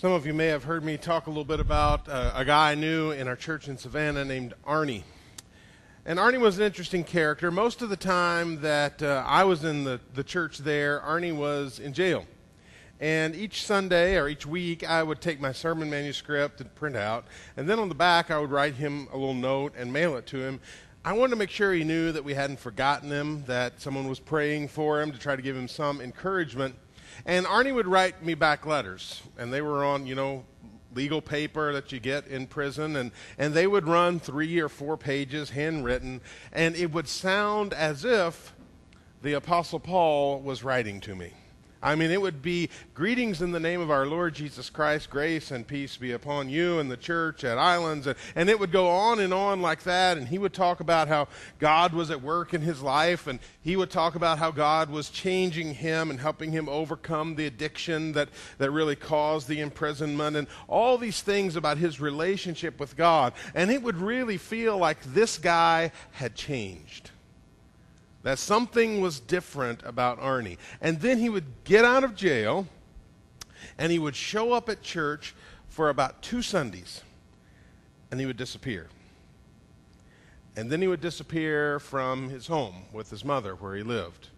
Some of you may have heard me talk a little bit about uh, a guy I knew in our church in Savannah named Arnie. And Arnie was an interesting character. Most of the time that uh, I was in the, the church there, Arnie was in jail. And each Sunday or each week, I would take my sermon manuscript and print out. And then on the back, I would write him a little note and mail it to him. I wanted to make sure he knew that we hadn't forgotten him, that someone was praying for him to try to give him some encouragement. And Arnie would write me back letters, and they were on, you know, legal paper that you get in prison, and, and they would run three or four pages, handwritten, and it would sound as if the Apostle Paul was writing to me. I mean, it would be greetings in the name of our Lord Jesus Christ, grace and peace be upon you and the church at Islands. And, and it would go on and on like that. And he would talk about how God was at work in his life. And he would talk about how God was changing him and helping him overcome the addiction that, that really caused the imprisonment. And all these things about his relationship with God. And it would really feel like this guy had changed that something was different about Arnie. And then he would get out of jail and he would show up at church for about two Sundays and he would disappear. And then he would disappear from his home with his mother where he lived.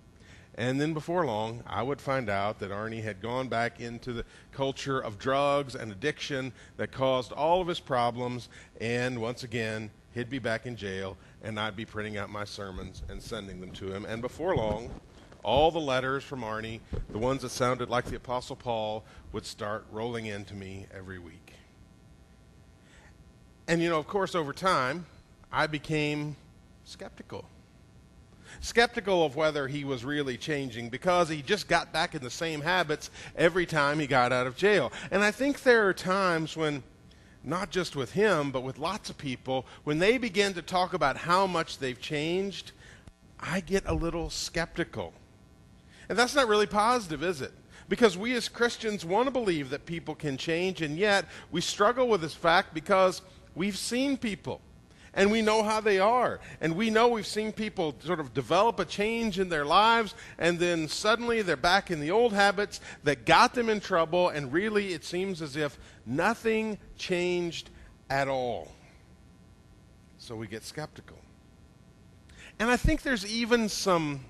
And then before long, I would find out that Arnie had gone back into the culture of drugs and addiction that caused all of his problems. And once again, he'd be back in jail and I'd be printing out my sermons and sending them to him. And before long, all the letters from Arnie, the ones that sounded like the Apostle Paul, would start rolling into me every week. And, you know, of course, over time, I became skeptical. Skeptical of whether he was really changing because he just got back in the same habits every time he got out of jail. And I think there are times when not just with him, but with lots of people, when they begin to talk about how much they've changed, I get a little skeptical. And that's not really positive, is it? Because we as Christians want to believe that people can change, and yet we struggle with this fact because we've seen people and we know how they are. And we know we've seen people sort of develop a change in their lives, and then suddenly they're back in the old habits that got them in trouble, and really it seems as if nothing changed at all. So we get skeptical. And I think there's even some.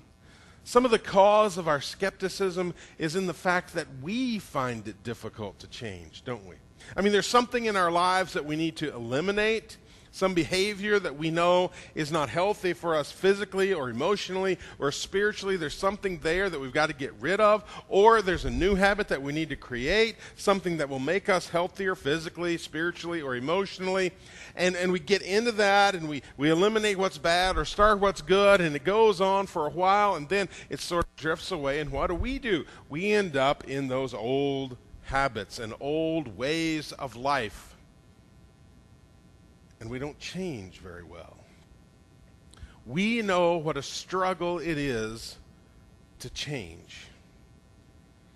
Some of the cause of our skepticism is in the fact that we find it difficult to change, don't we? I mean, there's something in our lives that we need to eliminate some behavior that we know is not healthy for us physically or emotionally or spiritually. There's something there that we've got to get rid of, or there's a new habit that we need to create, something that will make us healthier physically, spiritually, or emotionally. And, and we get into that and we, we eliminate what's bad or start what's good, and it goes on for a while, and then it sort of drifts away. And what do we do? We end up in those old habits and old ways of life and we don't change very well. We know what a struggle it is to change.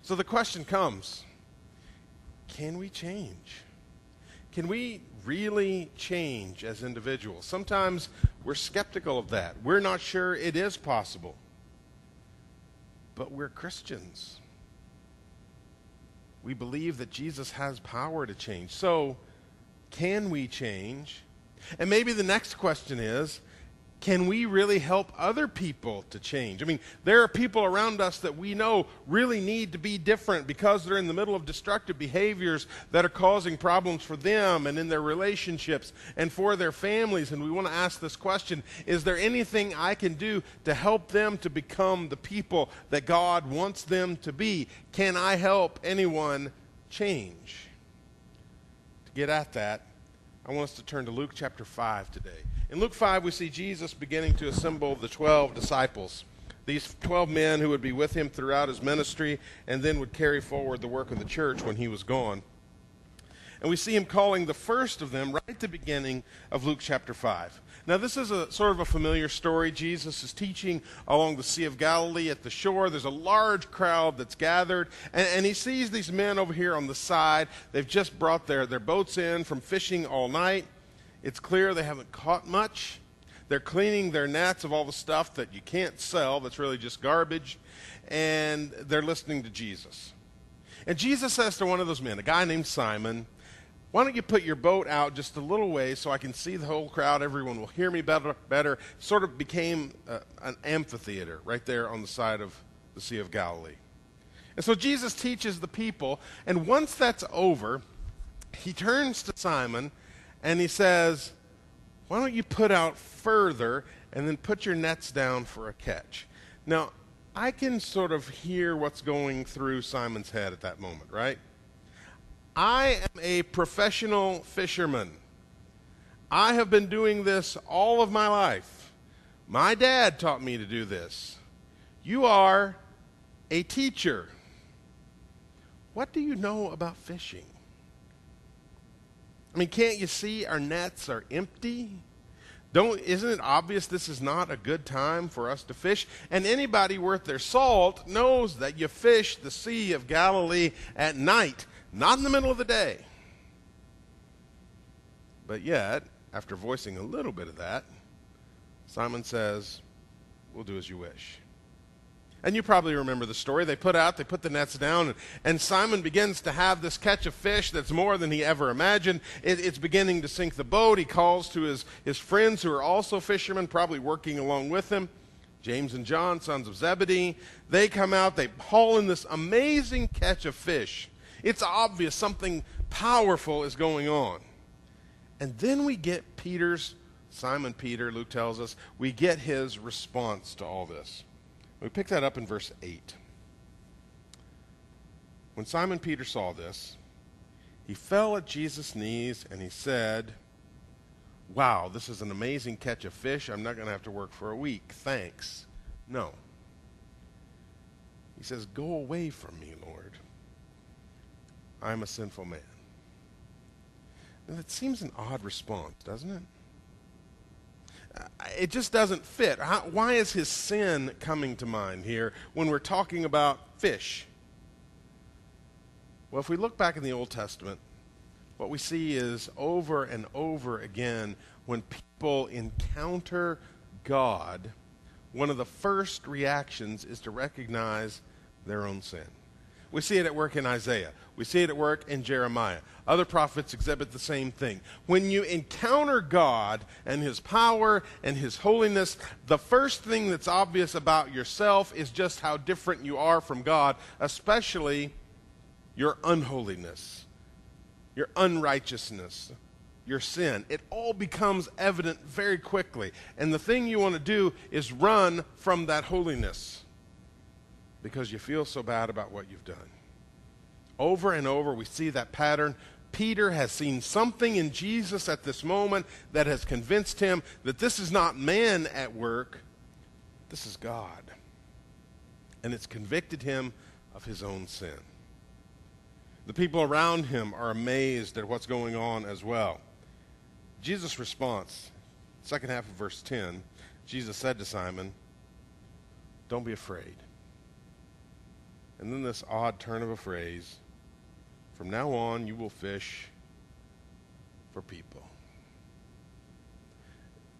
So the question comes can we change? Can we really change as individuals? Sometimes we're skeptical of that. We're not sure it is possible. But we're Christians. We believe that Jesus has power to change. So, can we change? And maybe the next question is can we really help other people to change? I mean, there are people around us that we know really need to be different because they're in the middle of destructive behaviors that are causing problems for them and in their relationships and for their families. And we want to ask this question Is there anything I can do to help them to become the people that God wants them to be? Can I help anyone change? To get at that, I want us to turn to Luke chapter 5 today. In Luke 5, we see Jesus beginning to assemble the 12 disciples, these 12 men who would be with him throughout his ministry and then would carry forward the work of the church when he was gone. And we see him calling the first of them right at the beginning of Luke chapter 5. Now, this is a sort of a familiar story. Jesus is teaching along the Sea of Galilee at the shore. There's a large crowd that's gathered, and, and he sees these men over here on the side. They've just brought their, their boats in from fishing all night. It's clear they haven't caught much. They're cleaning their nets of all the stuff that you can't sell, that's really just garbage, and they're listening to Jesus. And Jesus says to one of those men, a guy named Simon, why don't you put your boat out just a little way so I can see the whole crowd? Everyone will hear me better. better. Sort of became uh, an amphitheater right there on the side of the Sea of Galilee. And so Jesus teaches the people, and once that's over, he turns to Simon and he says, Why don't you put out further and then put your nets down for a catch? Now, I can sort of hear what's going through Simon's head at that moment, right? I am a professional fisherman. I have been doing this all of my life. My dad taught me to do this. You are a teacher. What do you know about fishing? I mean, can't you see our nets are empty? Don't, isn't it obvious this is not a good time for us to fish? And anybody worth their salt knows that you fish the Sea of Galilee at night, not in the middle of the day. But yet, after voicing a little bit of that, Simon says, We'll do as you wish. And you probably remember the story. They put out, they put the nets down, and, and Simon begins to have this catch of fish that's more than he ever imagined. It, it's beginning to sink the boat. He calls to his, his friends who are also fishermen, probably working along with him James and John, sons of Zebedee. They come out, they haul in this amazing catch of fish. It's obvious something powerful is going on. And then we get Peter's, Simon Peter, Luke tells us, we get his response to all this. We pick that up in verse 8. When Simon Peter saw this, he fell at Jesus' knees and he said, Wow, this is an amazing catch of fish. I'm not going to have to work for a week. Thanks. No. He says, Go away from me, Lord. I'm a sinful man. And that seems an odd response, doesn't it? it just doesn't fit. How, why is his sin coming to mind here when we're talking about fish? Well, if we look back in the Old Testament, what we see is over and over again when people encounter God, one of the first reactions is to recognize their own sin. We see it at work in Isaiah. We see it at work in Jeremiah. Other prophets exhibit the same thing. When you encounter God and His power and His holiness, the first thing that's obvious about yourself is just how different you are from God, especially your unholiness, your unrighteousness, your sin. It all becomes evident very quickly. And the thing you want to do is run from that holiness because you feel so bad about what you've done. Over and over, we see that pattern. Peter has seen something in Jesus at this moment that has convinced him that this is not man at work, this is God. And it's convicted him of his own sin. The people around him are amazed at what's going on as well. Jesus' response, second half of verse 10, Jesus said to Simon, Don't be afraid. And then this odd turn of a phrase from now on, you will fish for people.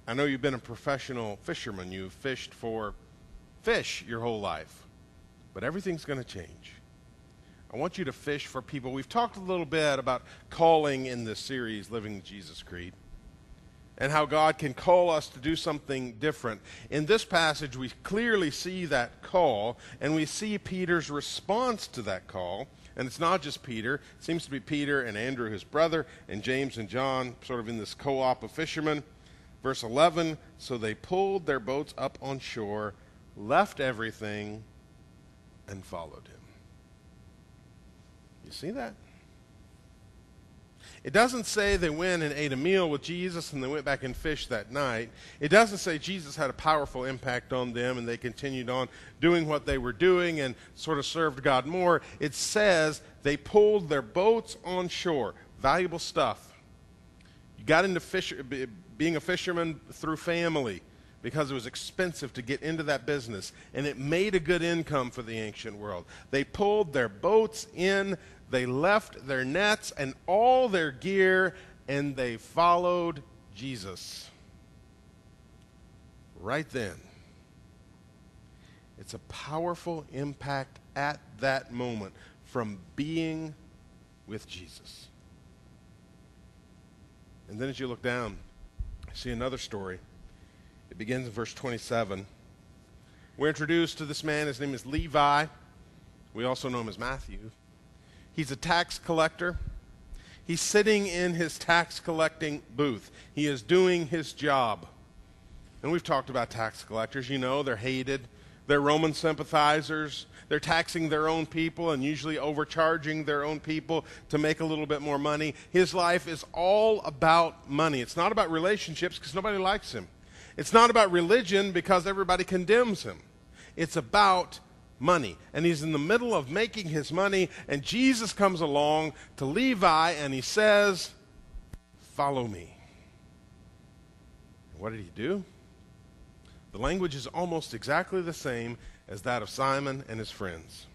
I know you've been a professional fisherman. You've fished for fish your whole life. But everything's going to change. I want you to fish for people. We've talked a little bit about calling in this series, Living the Jesus Creed and how God can call us to do something different. In this passage, we clearly see that call, and we see Peter's response to that call. And it's not just Peter, it seems to be Peter and Andrew, his brother, and James and John, sort of in this co op of fishermen. Verse 11 So they pulled their boats up on shore, left everything, and followed him. You see that? It doesn't say they went and ate a meal with Jesus and they went back and fished that night. It doesn't say Jesus had a powerful impact on them and they continued on doing what they were doing and sort of served God more. It says they pulled their boats on shore. Valuable stuff. You got into fish, being a fisherman through family because it was expensive to get into that business and it made a good income for the ancient world. They pulled their boats in they left their nets and all their gear and they followed Jesus. Right then. It's a powerful impact at that moment from being with Jesus. And then as you look down, see another story. It begins in verse 27. We're introduced to this man. His name is Levi. We also know him as Matthew. He's a tax collector. He's sitting in his tax collecting booth. He is doing his job. And we've talked about tax collectors. You know, they're hated. They're Roman sympathizers. They're taxing their own people and usually overcharging their own people to make a little bit more money. His life is all about money. It's not about relationships because nobody likes him. It's not about religion because everybody condemns him. It's about money. And he's in the middle of making his money, and Jesus comes along to Levi and he says, Follow me. what did he do? The language is almost exactly the same as that of Simon and his friends.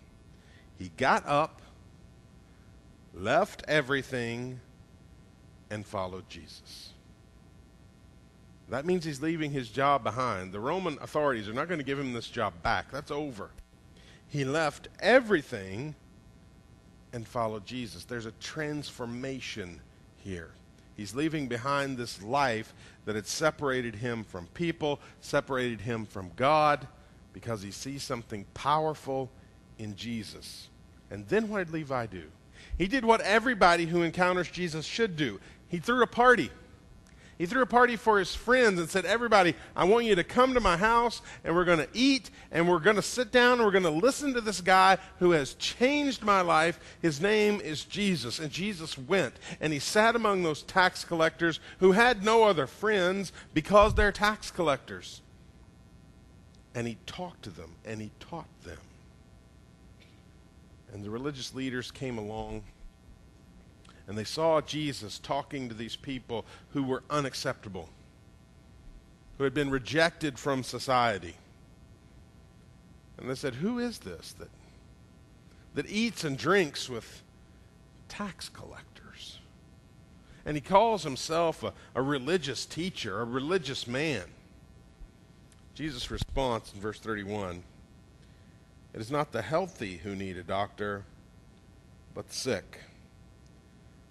He got up, left everything, and followed Jesus. That means he's leaving his job behind. The Roman authorities are not going to give him this job back. That's over. He left everything and followed Jesus. There's a transformation here. He's leaving behind this life that had separated him from people, separated him from God, because he sees something powerful in Jesus. And then what did Levi do? He did what everybody who encounters Jesus should do. He threw a party. He threw a party for his friends and said, Everybody, I want you to come to my house and we're going to eat and we're going to sit down and we're going to listen to this guy who has changed my life. His name is Jesus. And Jesus went and he sat among those tax collectors who had no other friends because they're tax collectors. And he talked to them and he taught them. And the religious leaders came along and they saw Jesus talking to these people who were unacceptable, who had been rejected from society. And they said, Who is this that, that eats and drinks with tax collectors? And he calls himself a, a religious teacher, a religious man. Jesus' response in verse 31 It is not the healthy who need a doctor, but the sick.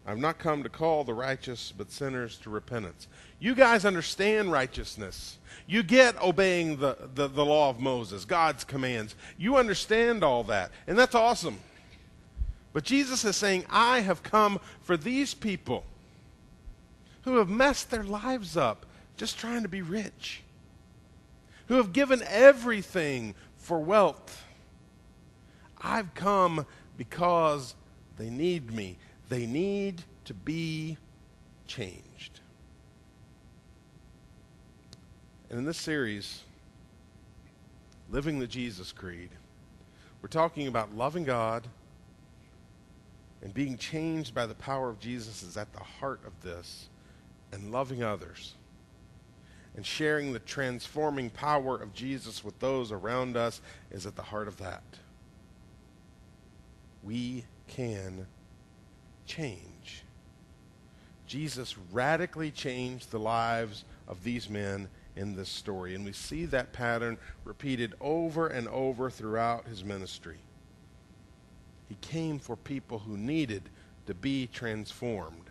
I've not come to call the righteous, but sinners to repentance. You guys understand righteousness. You get obeying the, the, the, law of Moses, God's commands. You understand all that, and that's awesome. But Jesus is saying, I have come for these people who have messed their lives up just trying to be rich, who have given everything for wealth. I've come because they need me. They need to be changed. And in this series, Living the Jesus Creed, we're talking about loving God and being changed by the power of Jesus is at the heart of this, and loving others and sharing the transforming power of Jesus with those around us is at the heart of that. We can change. Jesus radically changed the lives of these men in this story. And we see that pattern repeated over and over throughout his ministry. He came for people who needed to be transformed.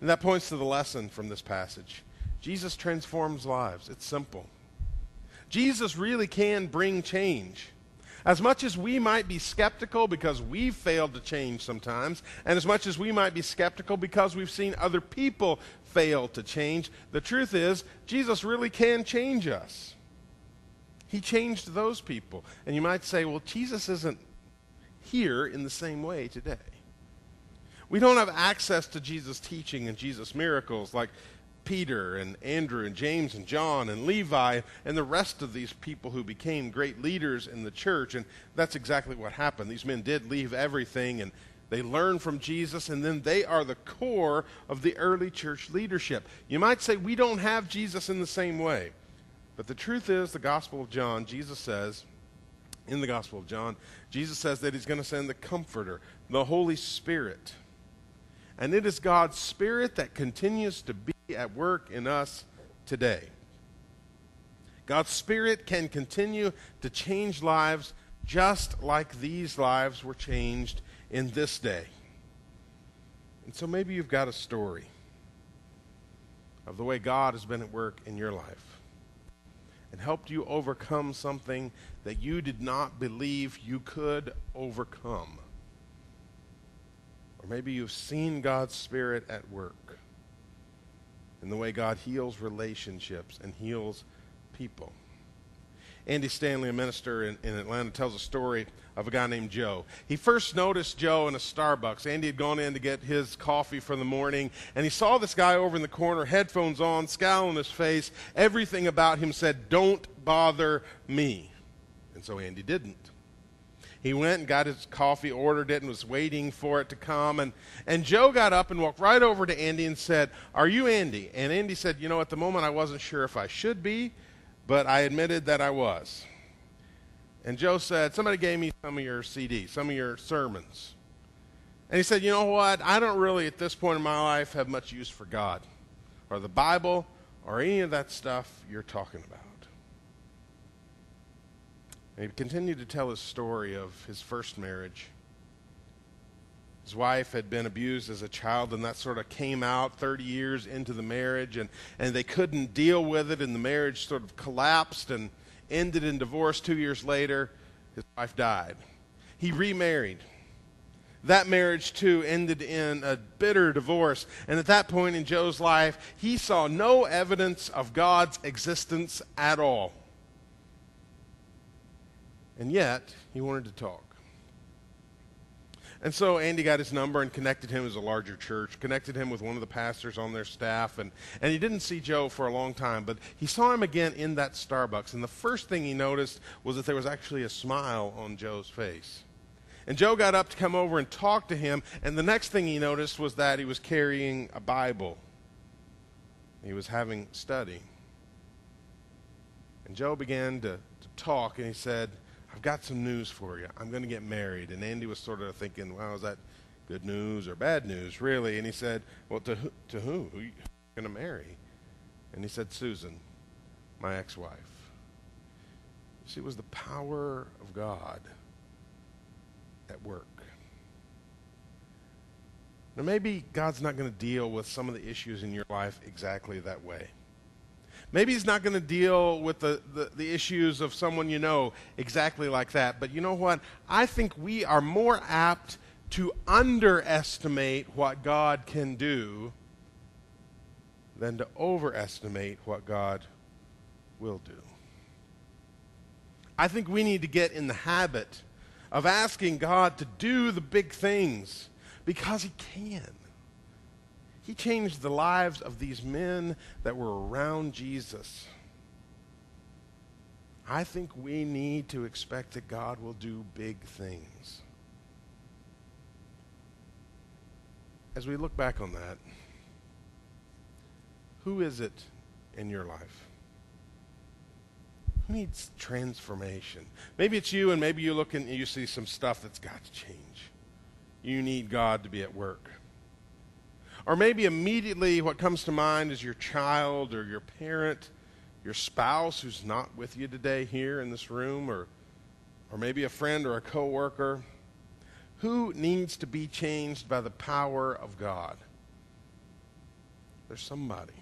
And that points to the lesson from this passage. Jesus transforms lives. It's simple. Jesus really can bring change. As much as we might be skeptical because we've failed to change sometimes, and as much as we might be skeptical because we've seen other people fail to change, the truth is, Jesus really can change us. He changed those people. And you might say, well, Jesus isn't here in the same way today. We don't have access to Jesus' teaching and Jesus' miracles like Peter and Andrew and James and John and Levi and the rest of these people who became great leaders in the church. And that's exactly what happened. These men did leave everything and they learned from Jesus, and then they are the core of the early church leadership. You might say we don't have Jesus in the same way. But the truth is, the Gospel of John, Jesus says, in the Gospel of John, Jesus says that he's going to send the Comforter, the Holy Spirit. And it is God's Spirit that continues to be at work in us today. God's Spirit can continue to change lives just like these lives were changed in this day. And so maybe you've got a story of the way God has been at work in your life and helped you overcome something that you did not believe you could overcome. Or maybe you've seen God's Spirit at work in the way God heals relationships and heals people. Andy Stanley, a minister in, in, Atlanta, tells a story of a guy named Joe. He first noticed Joe in a Starbucks. Andy had gone in to get his coffee for the morning, and he saw this guy over in the corner, headphones on, scowl on his face. Everything about him said, Don't bother me. And so Andy didn't. He went and got his coffee, ordered it, and was waiting for it to come. And, and Joe got up and walked right over to Andy and said, Are you Andy? And Andy said, You know, at the moment I wasn't sure if I should be but I admitted that I was. And Joe said, Somebody gave me some of your CDs, some of your sermons. And he said, You know what? I don't really, at this point in my life, have much use for God or the Bible or any of that stuff you're talking about. And he continued to tell his story of his first marriage his wife had been abused as a child, and that sort of came out 30 years into the marriage, and, and they couldn't deal with it, and the marriage sort of collapsed and ended in divorce. Two years later, his wife died. He remarried. That marriage, too, ended in a bitter divorce. And at that point in Joe's life, he saw no evidence of God's existence at all. And yet, he wanted to talk. And so Andy got his number and connected him as a larger church, connected him with one of the pastors on their staff. And, and he didn't see Joe for a long time, but he saw him again in that Starbucks. And the first thing he noticed was that there was actually a smile on Joe's face. And Joe got up to come over and talk to him. And the next thing he noticed was that he was carrying a Bible, he was having study. And Joe began to, to talk, and he said, I've got some news for you. I'm going to get married. And Andy was sort of thinking, well, is that good news or bad news, really? And he said, well, to, who, to who? Who are you going to marry? And he said, Susan, my ex-wife. See, it was the power of God at work. Now, maybe God's not going to deal with some of the issues in your life exactly that way. Maybe he's not going to deal with the, the, the, issues of someone you know exactly like that. But you know what? I think we are more apt to underestimate what God can do than to overestimate what God will do. I think we need to get in the habit of asking God to do the big things because he can. He changed the lives of these men that were around Jesus. I think we need to expect that God will do big things. As we look back on that, who is it in your life? Who needs transformation? Maybe it's you, and maybe you look and you see some stuff that's got to change. You need God to be at work. Or maybe immediately what comes to mind is your child or your parent, your spouse who's not with you today here in this room, or, or maybe a friend or a coworker. Who needs to be changed by the power of God? There's somebody.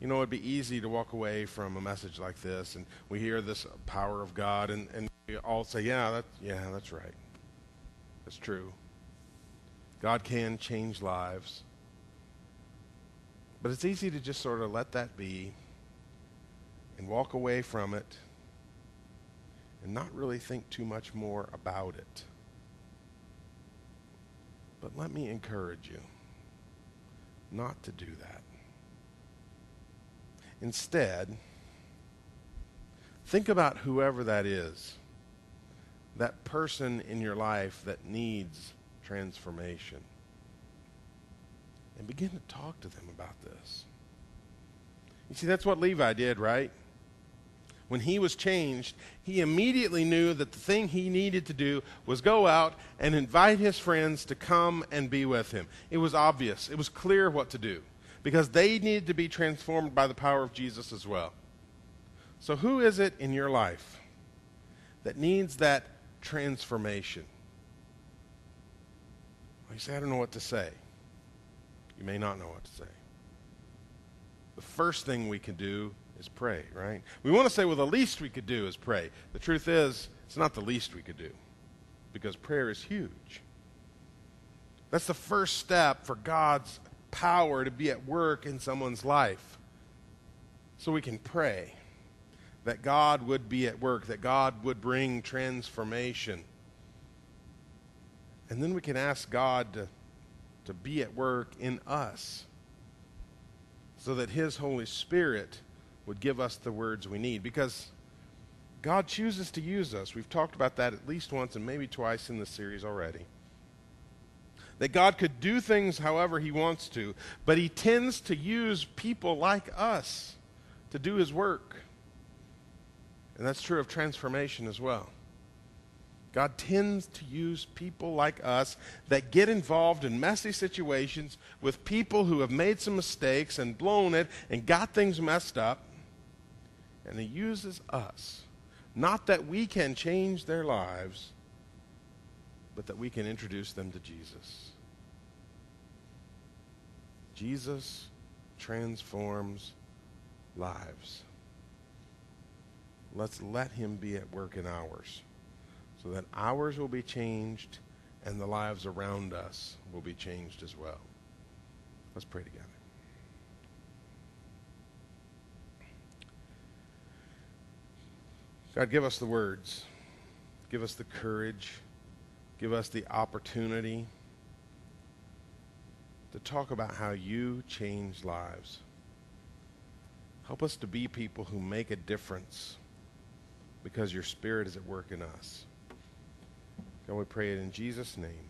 You know, it'd be easy to walk away from a message like this, and we hear this power of God, and, and we all say, yeah, that, yeah, that's right. That's true. God can change lives. But it's easy to just sort of let that be and walk away from it and not really think too much more about it. But let me encourage you not to do that. Instead, think about whoever that is, that person in your life that needs transformation. And begin to talk to them about this. You see, that's what Levi did, right? When he was changed, he immediately knew that the thing he needed to do was go out and invite his friends to come and be with him. It was obvious, it was clear what to do because they needed to be transformed by the power of Jesus as well. So, who is it in your life that needs that transformation. Well, you say, I don't know what to say. You may not know what to say. The first thing we can do is pray, right? We want to say, well, the least we could do is pray. The truth is, it's not the least we could do because prayer is huge. That's the first step for God's power to be at work in someone's life. So we can pray that God would be at work, that God would bring transformation. And then we can ask God to, to be at work in us so that His Holy Spirit would give us the words we need. Because God chooses to use us. We've talked about that at least once and maybe twice in the series already. That God could do things however He wants to, but He tends to use people like us to do His work. And that's true of transformation as well. God tends to use people like us that get involved in messy situations with people who have made some mistakes and blown it and got things messed up. And He uses us. Not that we can change their lives, but that we can introduce them to Jesus. Jesus transforms lives. Let's let him be at work in ours so that ours will be changed and the lives around us will be changed as well. Let's pray together. God, give us the words. Give us the courage. Give us the opportunity to talk about how you change lives. Help us to be people who make a difference because your Spirit is at work in us. God, we pray it in Jesus' name.